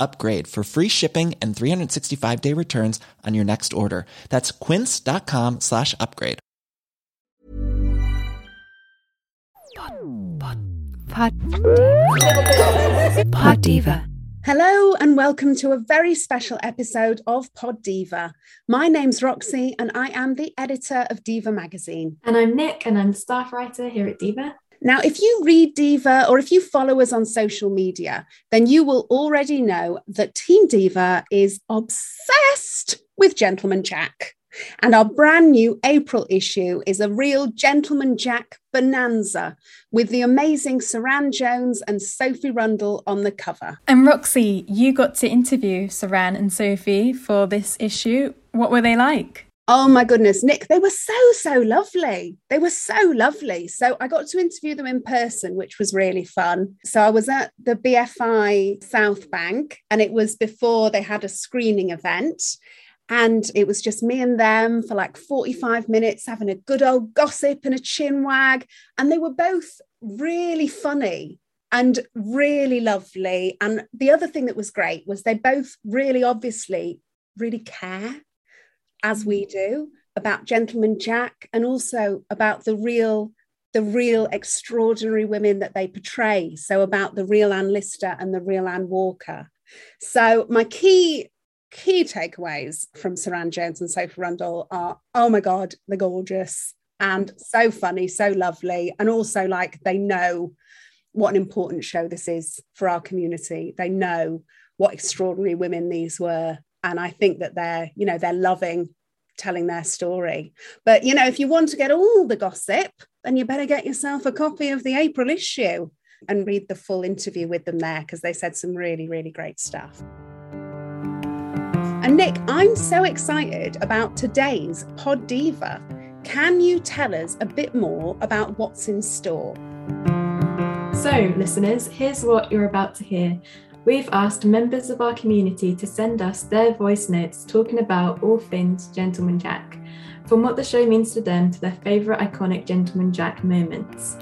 upgrade for free shipping and 365 day returns on your next order. That's quince.com slash upgrade. Pod, Pod Diva. Hello and welcome to a very special episode of Pod Diva. My name's Roxy and I am the editor of Diva magazine. And I'm Nic and I'm staff writer here at Diva. Now, if you read Diva or if you follow us on social media, then you will already know that Team Diva is obsessed with Gentleman Jack. And our brand new April issue is a real Gentleman Jack bonanza with the amazing Suranne Jones and Sophie Rundle on the cover. And Roxy, you got to interview Suranne and Sophie for this issue. What were they like? Oh my goodness, Nic, they were so, so lovely. They were so lovely. So I got to interview them in person, which was really fun. So I was at the BFI South Bank, and it was before they had a screening event. And it was just me and them for like 45 minutes, having a good old gossip and a chin wag. And they were both really funny and really lovely. And the other thing that was great was they both really obviously really care as we mm. do about gentleman jack and also about the real the real extraordinary women that they portray. So about the real anne lister and the real anne walker. So my key key takeaways from Suranne Jones and Sophie Rundle are oh my god they're gorgeous and so funny so lovely. And also like they know what an important show this is for our community. They know what extraordinary women these were and I think that they're you know they're loving telling their story. But you know, if you want to get all the gossip, then you better get yourself a copy of the April issue and read the full interview with them there because they said some really really great stuff. And Nic, I'm so excited about today's Pod Diva. Can you tell us a bit more about what's in store? So, listeners, here's what you're about to hear. We've asked members of our community to send us their voice notes talking about all things Gentleman Jack, from what the show means to them to their favourite iconic Gentleman Jack moments.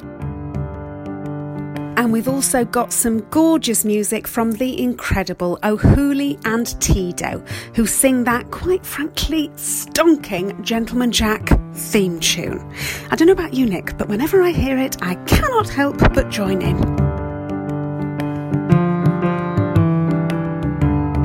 And we've also got some gorgeous music from the incredible O'Hooley and Tidow, who sing that, quite frankly, stonking Gentleman Jack theme tune. I don't know about you, Nic, but whenever I hear it, I cannot help but join in.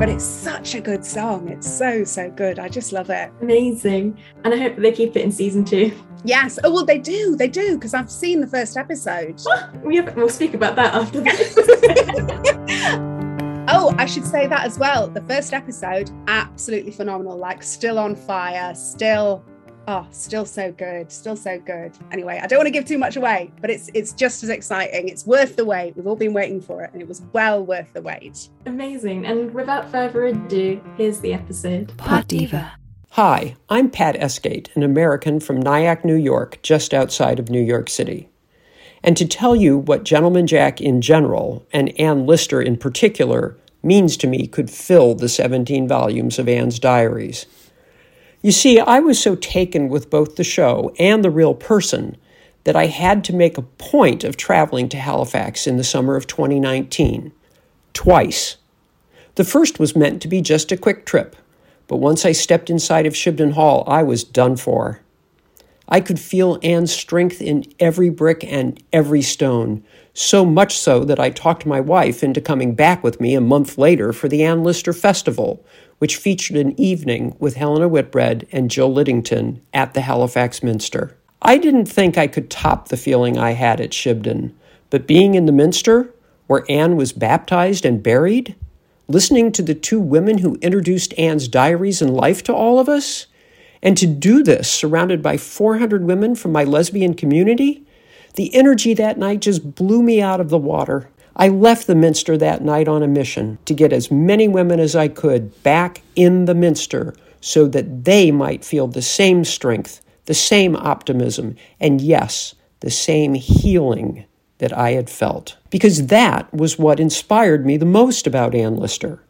But it's such a good song. It's so, so good. I just love it. Amazing. And I hope they keep it in season two. Yes. Oh, well, they do. They do, because I've seen the first episode. Ah, we have, we'll speak about that after this. oh, I should say that as well. The first episode, absolutely phenomenal. Like, still on fire, still oh still so good still so good. Anyway i don't want to give too much away but it's it's just as exciting. It's worth the wait. We've all been waiting for it and it was well worth the wait. Amazing. And without further ado here's the episode. Pod diva. Hi i'm pat esgate an american from nyack new york just outside of new york city. And to tell you what gentleman jack in general and anne lister in particular means to me could fill the 17 volumes of anne's diaries you see, I was so taken with both the show and the real person that I had to make a point of traveling to Halifax in the summer of 2019. Twice. The first was meant to be just a quick trip, but once I stepped inside of Shibden Hall, I was done for. I could feel Anne's strength in every brick and every stone, So much so that I talked my wife into coming back with me a month later for the Ann Lister Festival, which featured an evening with Helena Whitbread and Jill Liddington at the Halifax Minster. I didn't think I could top the feeling I had at Shibden, but being in the Minster, where Anne was baptized and buried, listening to the two women who introduced Anne's diaries and life to all of us, and to do this surrounded by 400 women from my lesbian community, the energy that night just blew me out of the water. I left the Minster that night on a mission to get as many women as I could back in the Minster so that they might feel the same strength the same optimism, and yes, the same healing that I had felt. Because that was what inspired me the most about Ann Lister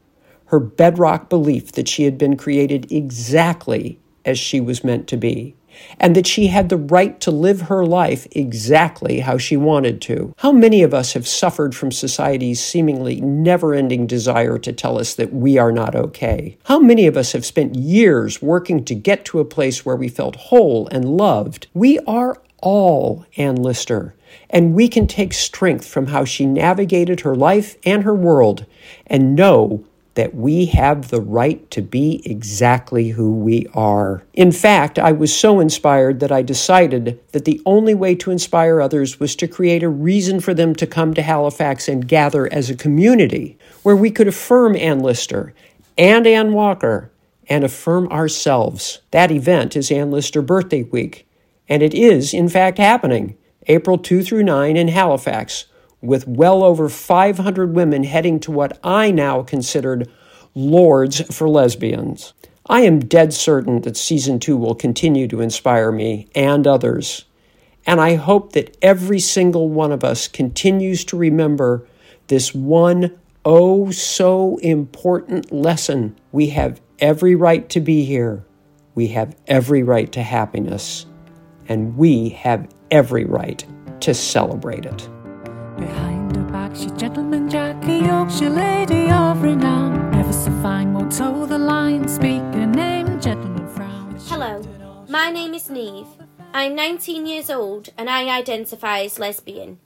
her bedrock belief that she had been created exactly as she was meant to be and that she had the right to live her life exactly how she wanted to. How many of us have suffered from society's seemingly never ending desire to tell us that we are not okay? How many of us have spent years working to get to a place where we felt whole and loved? We are all Ann Lister, and we can take strength from how she navigated her life and her world and know that we have the right to be exactly who we are. In fact, I was so inspired that I decided that the only way to inspire others was to create a reason for them to come to Halifax and gather as a community where we could affirm Ann Lister and Ann Walker and affirm ourselves. That event is Ann Lister Birthday Week, and it is, in fact, happening April 2 through 9 in Halifax with well over 500 women heading to what I now considered Lourdes for Lesbians. I am dead certain that season two will continue to inspire me and others. And I hope that every single one of us continues to remember this one oh so important lesson. We have every right to be here. We have every right to happiness. And we have every right to celebrate it. Behind her back, she gentleman Jack, a Yorkshire lady of renown. Never so fine, won't toe the line, speak a name, gentleman frown. Hello, my name is Neve. I'm 19 years old and I identify as lesbian.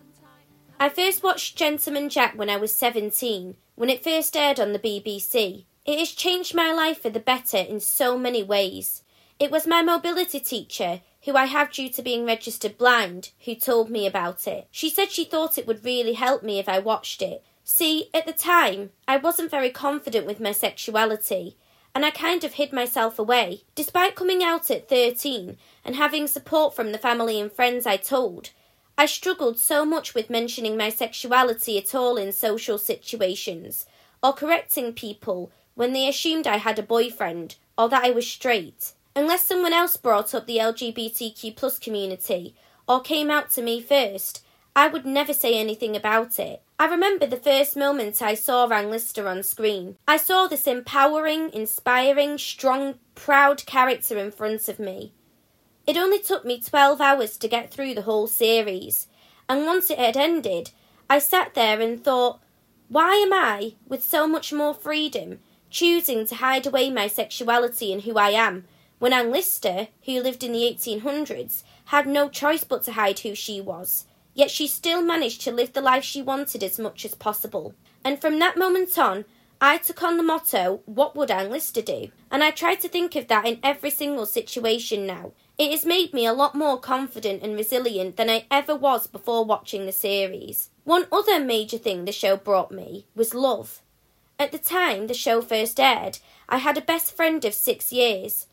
I first watched Gentleman Jack when I was 17, when it first aired on the BBC. It has changed my life for the better in so many ways. It was my mobility teacher who I have due to being registered blind, who told me about it. She said she thought it would really help me if I watched it. See, at the time, I wasn't very confident with my sexuality, and I kind of hid myself away. Despite coming out at 13 and having support from the family and friends I told, I struggled so much with mentioning my sexuality at all in social situations, or correcting people when they assumed I had a boyfriend or that I was straight unless someone else brought up the LGBTQ plus community or came out to me first, I would never say anything about it. I remember the first moment I saw Ann Lister on screen. I saw this empowering, inspiring, strong, proud character in front of me. It only took me 12 hours to get through the whole series, and once it had ended, I sat there and thought, why am I, with so much more freedom, choosing to hide away my sexuality and who I am when Ann Lister, who lived in the 1800s, had no choice but to hide who she was. Yet she still managed to live the life she wanted as much as possible. And from that moment on, I took on the motto, What would Ann Lister do? And I try to think of that in every single situation now. It has made me a lot more confident and resilient than I ever was before watching the series. One other major thing the show brought me was love. At the time the show first aired, I had a best friend of six years.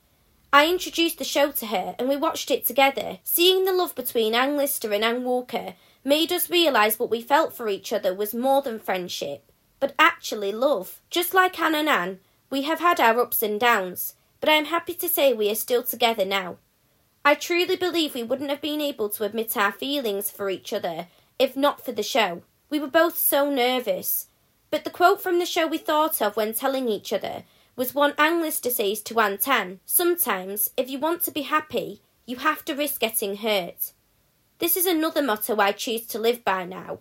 I introduced the show to her and we watched it together. Seeing the love between Ann Lister and Ann Walker made us realise what we felt for each other was more than friendship, but actually love. Just like Ann and Ann, we have had our ups and downs, but I am happy to say we are still together now. I truly believe we wouldn't have been able to admit our feelings for each other if not for the show. We were both so nervous. But the quote from the show we thought of when telling each other was one Lister says to Ann Tan. Sometimes, if you want to be happy, you have to risk getting hurt. This is another motto I choose to live by now,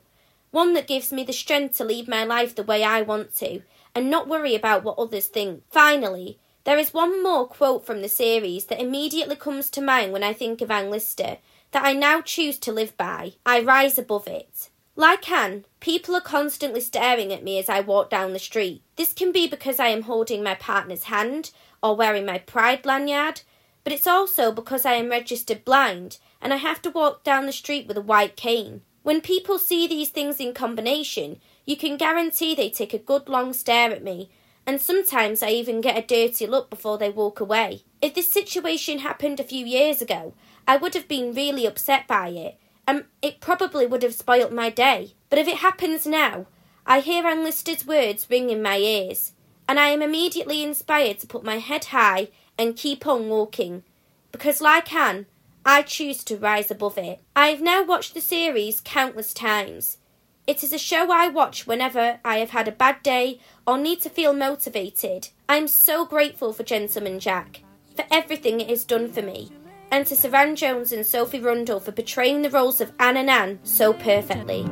one that gives me the strength to lead my life the way I want to, and not worry about what others think. Finally, there is one more quote from the series that immediately comes to mind when I think of Ann Lister that I now choose to live by. I rise above it. Like Anne, people are constantly staring at me as I walk down the street. This can be because I am holding my partner's hand or wearing my pride lanyard, but it's also because I am registered blind and I have to walk down the street with a white cane. When people see these things in combination, you can guarantee they take a good long stare at me, and sometimes I even get a dirty look before they walk away. If this situation happened a few years ago, I would have been really upset by it, and it probably would have spoilt my day. But if it happens now, I hear Anne Lister's words ring in my ears, and I am immediately inspired to put my head high and keep on walking. Because, like Anne, I choose to rise above it. I have now watched the series countless times. It is a show I watch whenever I have had a bad day or need to feel motivated. I am so grateful for Gentleman Jack, for everything it has done for me, and to Suranne Jones and Sophie Rundle for portraying the roles of Anne and Anne so perfectly.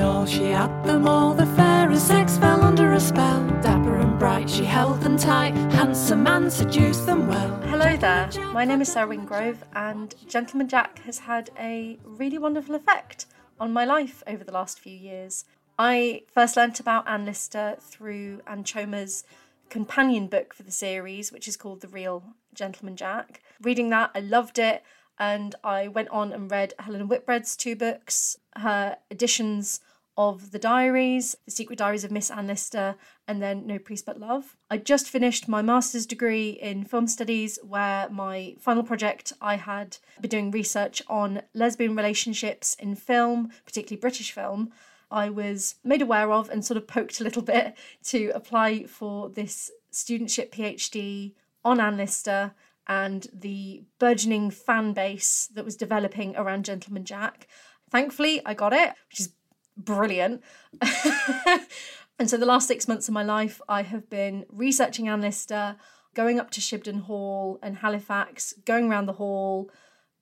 all, she had them all. The fairest sex fell under a spell. Dapper and bright, she held them tight. Handsome man seduced them well. Hello there, my name is Sarah Wingrove, and Gentleman Jack has had a really wonderful effect on my life over the last few years. I first learnt about Anne Lister through Ann Choma's companion book for the series, which is called The Real Gentleman Jack. Reading that, I loved it, and I went on and read Helen Whitbread's two books, her editions of the diaries, The Secret Diaries of Miss Anne Lister, and then No Priest But Love. I just finished my master's degree in film studies, where my final project I had been doing research on lesbian relationships in film, particularly British film. I was made aware of and sort of poked a little bit to apply for this studentship PhD on Anne Lister and the burgeoning fan base that was developing around Gentleman Jack. Thankfully, I got it, which is brilliant. and so the last six months of my life, I have been researching Anne going up to Shibden Hall and Halifax, going around the hall,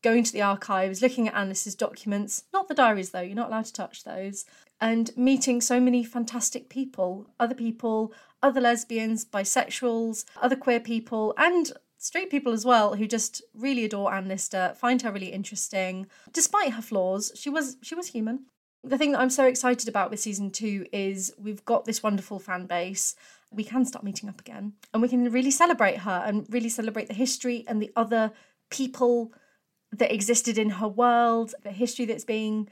going to the archives, looking at Anne documents, not the diaries though, you're not allowed to touch those, and meeting so many fantastic people, other people, other lesbians, bisexuals, other queer people, and straight people as well who just really adore Anne Lister, find her really interesting. Despite her flaws, she was she was human. The thing that I'm so excited about with season two is we've got this wonderful fan base. We can start meeting up again and we can really celebrate her and really celebrate the history and the other people that existed in her world, the history that's being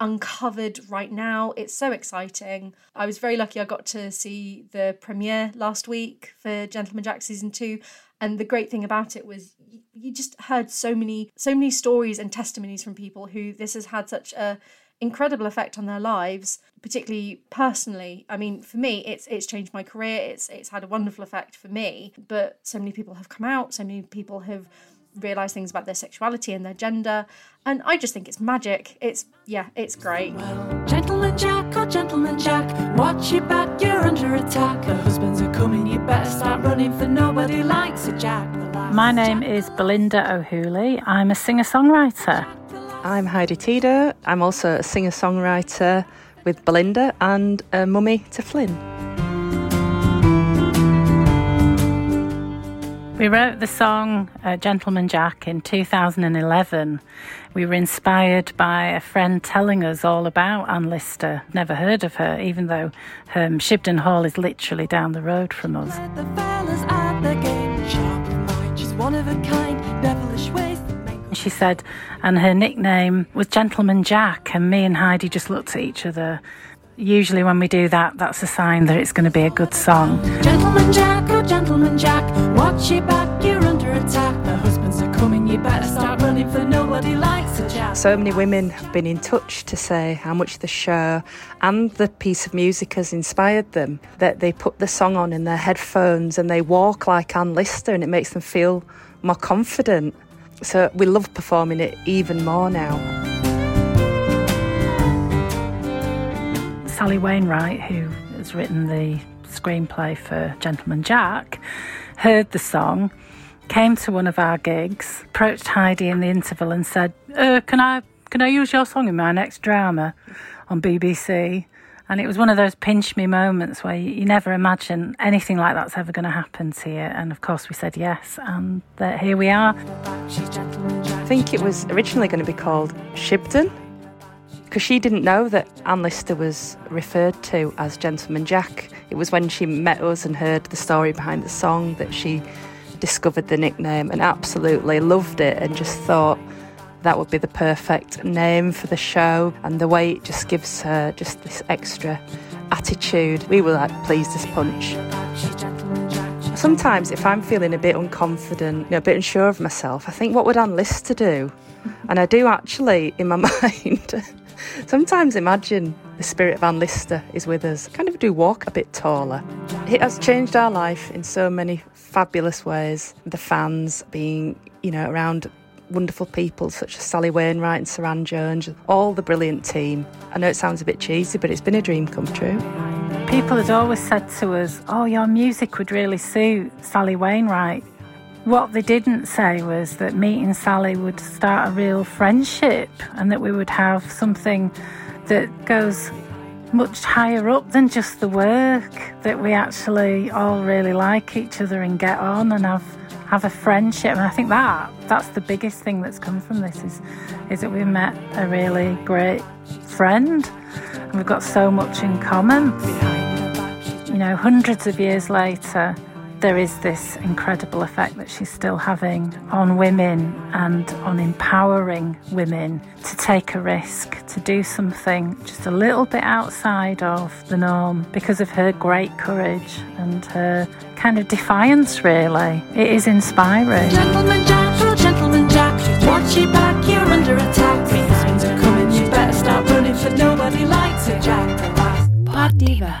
uncovered right now. It's so exciting. I was very lucky I got to see the premiere last week for Gentleman Jack season 2 and the great thing about it was you just heard so many so many stories and testimonies from people who this has had such a incredible effect on their lives particularly personally. I mean for me it's it's changed my career. It's it's had a wonderful effect for me. But so many people have come out. So many people have realize things about their sexuality and their gender and i just think it's magic it's yeah it's great Well, Gentleman Jack, oh Gentleman Jack, watch your back, you're under attack. The husbands are coming, you better start running, for nobody likes a Jack. My name is Belinda O'Hooley. I'm a singer songwriter. I'm Heidi Tidow. I'm also a singer songwriter with Belinda and a mummy to Flynn. We wrote the song uh, Gentleman Jack in 2011. We were inspired by a friend telling us all about Anne Lister. Never heard of her, even though um, Shibden Hall is literally down the road from us. She said, and her nickname was Gentleman Jack, and me and Heidi just looked at each other usually when we do that, that's a sign that it's going to be a good song. Gentleman Jack, oh Gentleman Jack, watch your back, you're under attack. The husbands are coming, you better start running for nobody likes a Jack. So many women have been in touch to say how much the show and the piece of music has inspired them. That they put the song on in their headphones and they walk like Anne Lister and it makes them feel more confident. So we love performing it even more now. Sally Wainwright, who has written the screenplay for Gentleman Jack, heard the song, came to one of our gigs, approached Heidi in the interval and said, uh, "Can I can I use your song in my next drama on BBC?" And it was one of those pinch me moments where you, you never imagine anything like that's ever going to happen to you. And of course, we said yes, and uh, here we are. I think it was originally going to be called Shibden, because she didn't know that Anne Lister was referred to as Gentleman Jack. It was when she met us and heard the story behind the song that she discovered the nickname and absolutely loved it and just thought that would be the perfect name for the show and the way it just gives her just this extra attitude. We were like pleased as punch. Sometimes, if I'm feeling a bit unconfident, you know, a bit unsure of myself, I think, what would Anne Lister do? And I do actually, in my mind, sometimes imagine the spirit of Anne Lister is with us. Kind of do walk a bit taller. It has changed our life in so many fabulous ways. The fans being, you know, around wonderful people such as Sally Wainwright and Suranne Jones, all the brilliant team. I know it sounds a bit cheesy, but it's been a dream come true. People had always said to us, Oh, your music would really suit Sally Wainwright. What they didn't say was that meeting Sally would start a real friendship and that we would have something that goes much higher up than just the work, that we actually all really like each other and get on and have have a friendship. And I think that that's the biggest thing that's come from this is is that we met a really great friend and we've got so much in common. You know, hundreds of years later, there is this incredible effect that she's still having on women and on empowering women to take a risk, to do something just a little bit outside of the norm because of her great courage and her kind of defiance, really. It is inspiring. Gentleman Jack, oh Gentleman Jack, back, you're under attack. Things are coming, you better start running, for nobody likes it, Jack. Diva.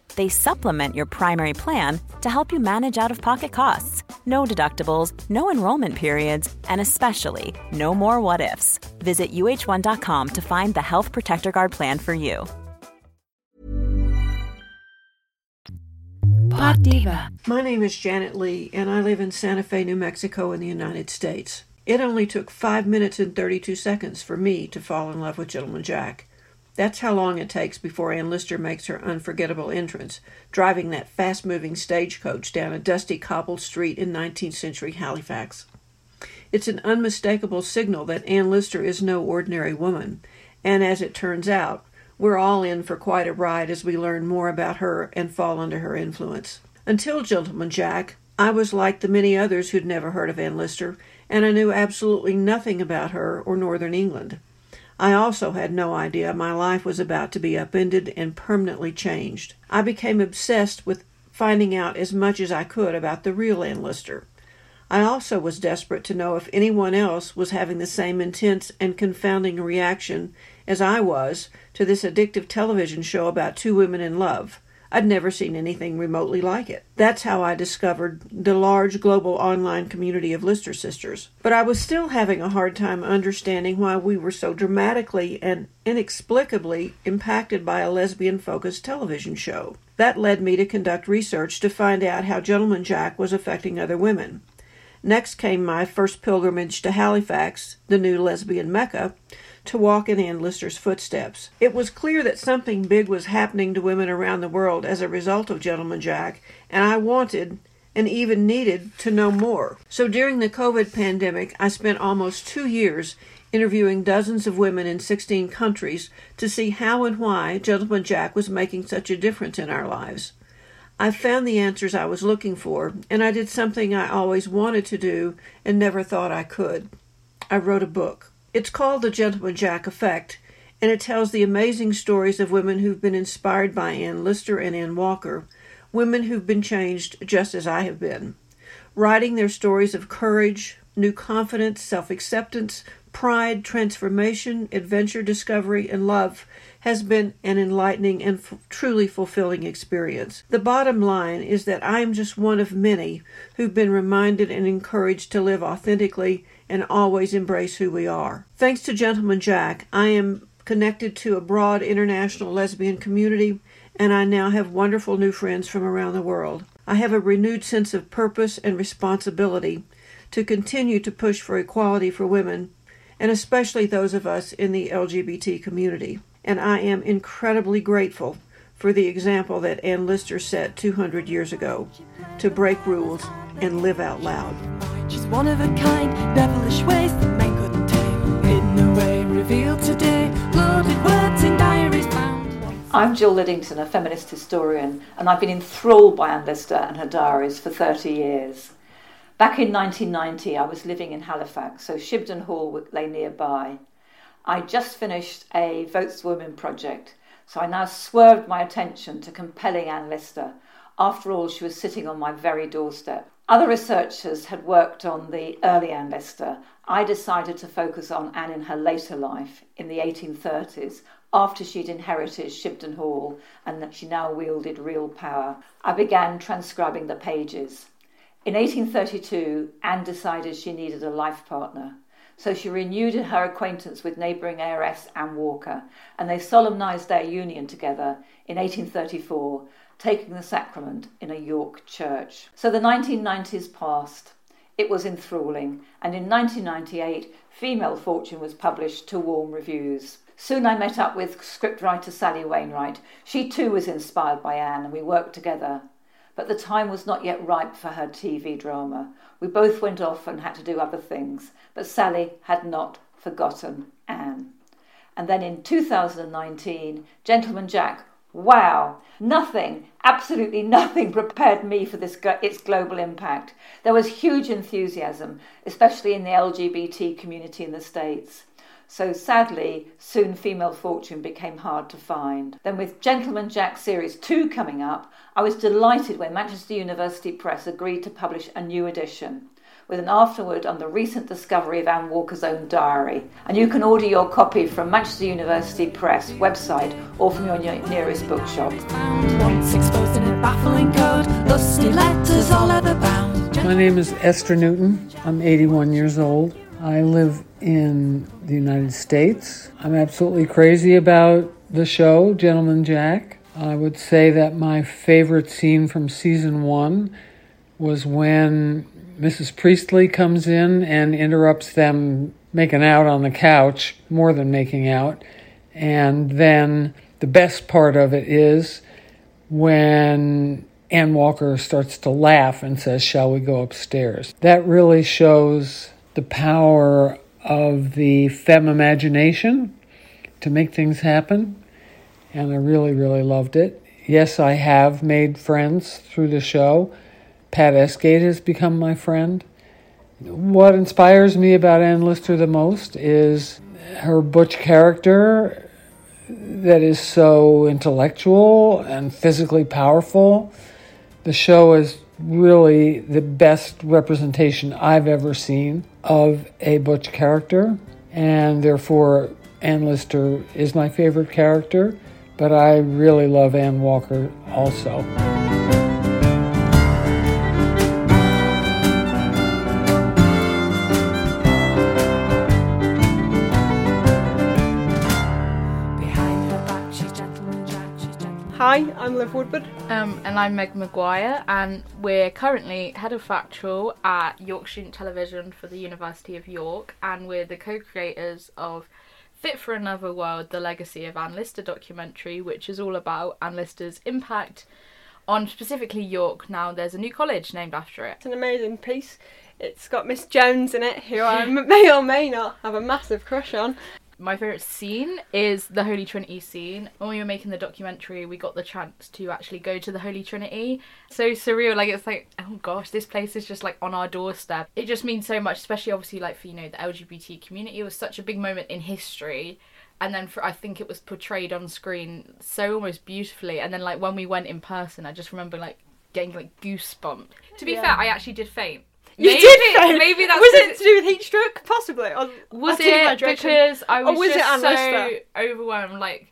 They supplement your primary plan to help you manage out of pocket costs. No deductibles, no enrollment periods, and especially no more what ifs. Visit uh1.com to find the Health Protector Guard plan for you. Pod Diva. My name is Janet Lee, and I live in Santa Fe, New Mexico, in the United States. It only took 5 minutes and 32 seconds for me to fall in love with Gentleman Jack. That's how long it takes before Ann Lister makes her unforgettable entrance, driving that fast moving stagecoach down a dusty cobbled street in 19th century Halifax. It's an unmistakable signal that Ann Lister is no ordinary woman, and as it turns out, we're all in for quite a ride as we learn more about her and fall under her influence. Until Gentleman Jack, I was like the many others who'd never heard of Ann Lister, and I knew absolutely nothing about her or Northern England. I also had no idea my life was about to be upended and permanently changed. I became obsessed with finding out as much as I could about the real Ann Lister. I also was desperate to know if anyone else was having the same intense and confounding reaction as I was to this addictive television show about two women in love, I'd never seen anything remotely like it. That's how I discovered the large global online community of Lister sisters. But I was still having a hard time understanding why we were so dramatically and inexplicably impacted by a lesbian focused television show. That led me to conduct research to find out how Gentleman Jack was affecting other women. Next came my first pilgrimage to Halifax, the new lesbian Mecca, to walk in Ann Lister's footsteps. It was clear that something big was happening to women around the world as a result of Gentleman Jack, and I wanted and even needed to know more. So during the COVID pandemic, I spent almost two years interviewing dozens of women in 16 countries to see how and why Gentleman Jack was making such a difference in our lives. I found the answers I was looking for, and I did something I always wanted to do and never thought I could. I wrote a book. It's called The Gentleman Jack Effect, and it tells the amazing stories of women who've been inspired by Ann Lister and Ann Walker, women who've been changed just as I have been. Writing their stories of courage, new confidence, self acceptance, pride, transformation, adventure, discovery, and love has been an enlightening and f- truly fulfilling experience. The bottom line is that I am just one of many who've been reminded and encouraged to live authentically and always embrace who we are. Thanks to Gentleman Jack, I am connected to a broad international lesbian community, and I now have wonderful new friends from around the world. I have a renewed sense of purpose and responsibility to continue to push for equality for women, and especially those of us in the LGBT community. And I am incredibly grateful for the example that Ann Lister set 200 years ago to break rules and live out loud. She's one of a kind, devilish ways that men couldn't tame. Hidden away, revealed today, loaded words in diaries found. I'm Jill Liddington, a feminist historian, and I've been enthralled by Ann Lister and her diaries for 30 years. Back in 1990, I was living in Halifax, so Shibden Hall lay nearby. I just finished a Votes Women project, so I now swerved my attention to compelling Anne Lister. After all, she was sitting on my very doorstep. Other researchers had worked on the early Ann Lister. I decided to focus on Anne in her later life, in the 1830s, after she'd inherited Shibden Hall and that she now wielded real power. I began transcribing the pages. In 1832, Anne decided she needed a life partner. So she renewed her acquaintance with neighbouring heiress Anne Walker, and they solemnised their union together in 1834 taking the sacrament in a York church. So the 1990s passed. It was enthralling, and in 1998, Female Fortune was published to warm reviews. Soon I met up with scriptwriter Sally Wainwright. She too was inspired by Anne, and we worked together. But the time was not yet ripe for her TV drama. We both went off and had to do other things, but Sally had not forgotten Anne. And then in 2019, Gentleman Jack Wow, nothing, absolutely nothing prepared me for this its global impact. There was huge enthusiasm, especially in the LGBT community in the States. So sadly, soon Female Fortune became hard to find. Then with Gentleman Jack Series 2 coming up, I was delighted when Manchester University Press agreed to publish a new edition with an afterword on the recent discovery of Anne Walker's own diary. And you can order your copy from Manchester University Press website or from your nearest bookshop. My name is Esther Newton. I'm 81 years old. I live in the United States. I'm absolutely crazy about the show, Gentleman Jack. I would say that my favorite scene from season one was when Mrs. Priestley comes in and interrupts them making out on the couch, more than making out. And then the best part of it is when Anne Walker starts to laugh and says, Shall we go upstairs? That really shows the power of the femme imagination to make things happen. And I really, really loved it. Yes, I have made friends through the show. Pat Esgate has become my friend. What inspires me about Ann Lister the most is her butch character that is so intellectual and physically powerful. The show is really the best representation I've ever seen of a butch character, and therefore Ann Lister is my favorite character but I really love Ann Walker also. Hi, I'm Liv Woodward. Um, and I'm Meg Maguire, and we're currently head of factual at York Student Television for the University of York, and we're the co creators of Fit for Another World, the legacy of Anne Lister documentary, which is all about Anne Lister's impact on specifically York. Now, there's a new college named after it. It's an amazing piece. It's got Miss Jones in it, who I may or may not have a massive crush on. My favourite scene is the Holy Trinity scene. When we were making the documentary, we got the chance to actually go to the Holy Trinity. So surreal, like it's like, oh gosh, this place is just like on our doorstep. It just means so much, especially obviously like for you know the LGBT community. It was such a big moment in history. And then for I think it was portrayed on screen so almost beautifully. And then like when we went in person, I just remember like getting like goosebumps. To be Yeah. fair, I actually did faint. You maybe, did faint? Maybe that's was it to do with heat stroke? Possibly. Or, was it because I was, was just so overwhelmed? Like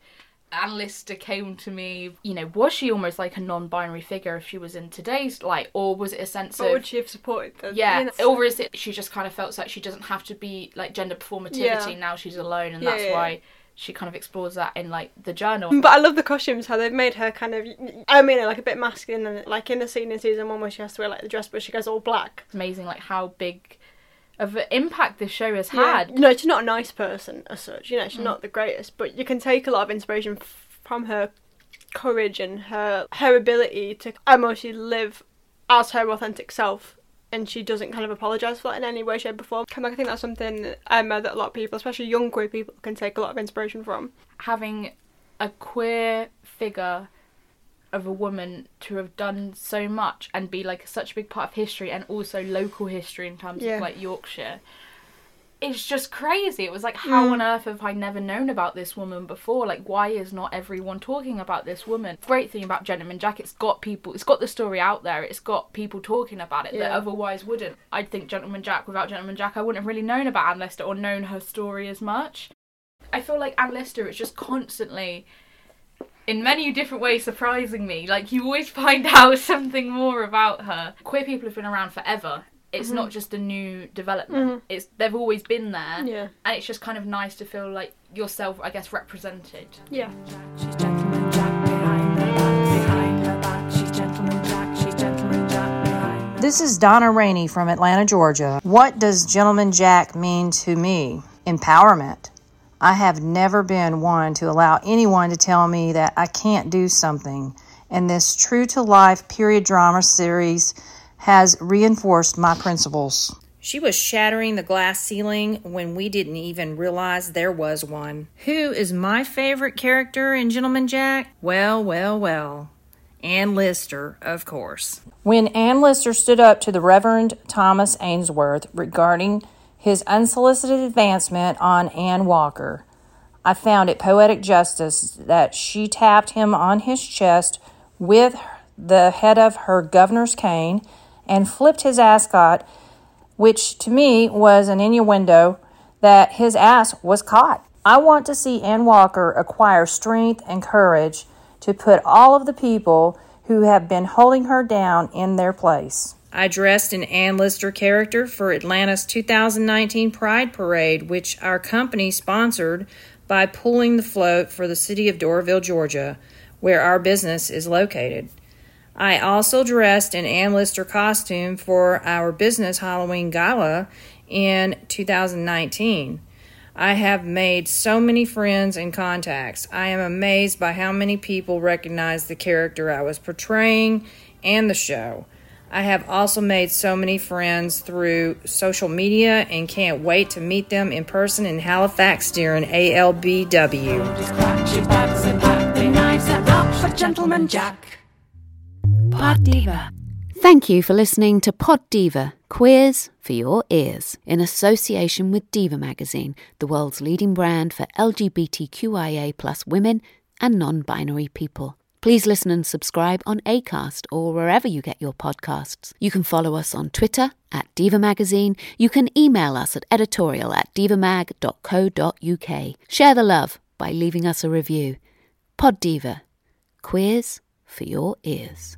Anne Lister came to me. You know, was she almost like a non-binary figure if she was in today's light, or was it a sense of would she have supported the yeah, you know, or is it she just kind of felt like she doesn't have to be like gender performativity Yeah. now she's alone, and Yeah, that's yeah, why she kind of explores that in like the journal. But I love the costumes, how they've made her kind of, I mean, like a bit masculine, and like in the scene in season one where she has to wear like the dress, but she goes all black. It's amazing, like how big of an impact this show has Yeah. had. No, she's not a nice person as such. You know, she's Mm. not the greatest, but you can take a lot of inspiration f- from her courage and her her ability to emotionally live as her authentic self. And she doesn't kind of apologise for that in any way, shape, or form. I think that's something um, that a lot of people, especially young queer people, can take a lot of inspiration from. having a queer figure of a woman to have done so much and be like such a big part of history and also local history in terms Yeah. of like Yorkshire. It's just crazy. It was like, how Mm. on earth have I never known about this woman before? Like, why is not everyone talking about this woman? Great thing about Gentleman Jack, it's got people, it's got the story out there. It's got people talking about it that otherwise wouldn't. I think Gentleman Jack, without Gentleman Jack, I wouldn't have really known about Anne Lister or known her story as much. I feel like Anne Lister is just constantly, in many different ways, surprising me. Like you always find out something more about her. Queer people have been around forever. It's Mhm. not just a new development. Mhm. It's they've always been there. Yeah. And it's just kind of nice to feel like yourself, I guess, represented. Yeah. This is Donna Raney from Atlanta, Georgia. What does Gentleman Jack mean to me? Empowerment. I have never been one to allow anyone to tell me that I can't do something, and this true to life period drama series has reinforced my principles. She was shattering the glass ceiling when we didn't even realize there was one. Who is my favorite character in Gentleman Jack? Well, well, well. Ann Lister, of course. When Ann Lister stood up to the Reverend Thomas Ainsworth regarding his unsolicited advancement on Ann Walker, I found it poetic justice that she tapped him on his chest with the head of her governor's cane and flipped his ascot, which to me was an innuendo that his ass was caught. I want to see Ann Walker acquire strength and courage to put all of the people who have been holding her down in their place. I dressed an Ann Lister character for Atlanta's 2019 Pride Parade, which our company sponsored by pulling the float for the city of Doraville, Georgia, where our business is located. I also dressed in Ann Lister costume for our business Halloween gala in 2019. I have made so many friends and contacts. I am amazed by how many people recognize the character I was portraying and the show. I have also made so many friends through social media and can't wait to meet them in person in Halifax during ALBW. Pod Diva. Thank you for listening to Pod Diva Queers for Your Ears in association with Diva Magazine, the world's leading brand for LGBTQIA plus women and non binary people. Please listen and subscribe on ACAST or wherever you get your podcasts. You can follow us on Twitter at Diva Magazine. You can email us at editorial at divamag.co.uk. Share the love by leaving us a review. Pod Diva. Queers for your ears.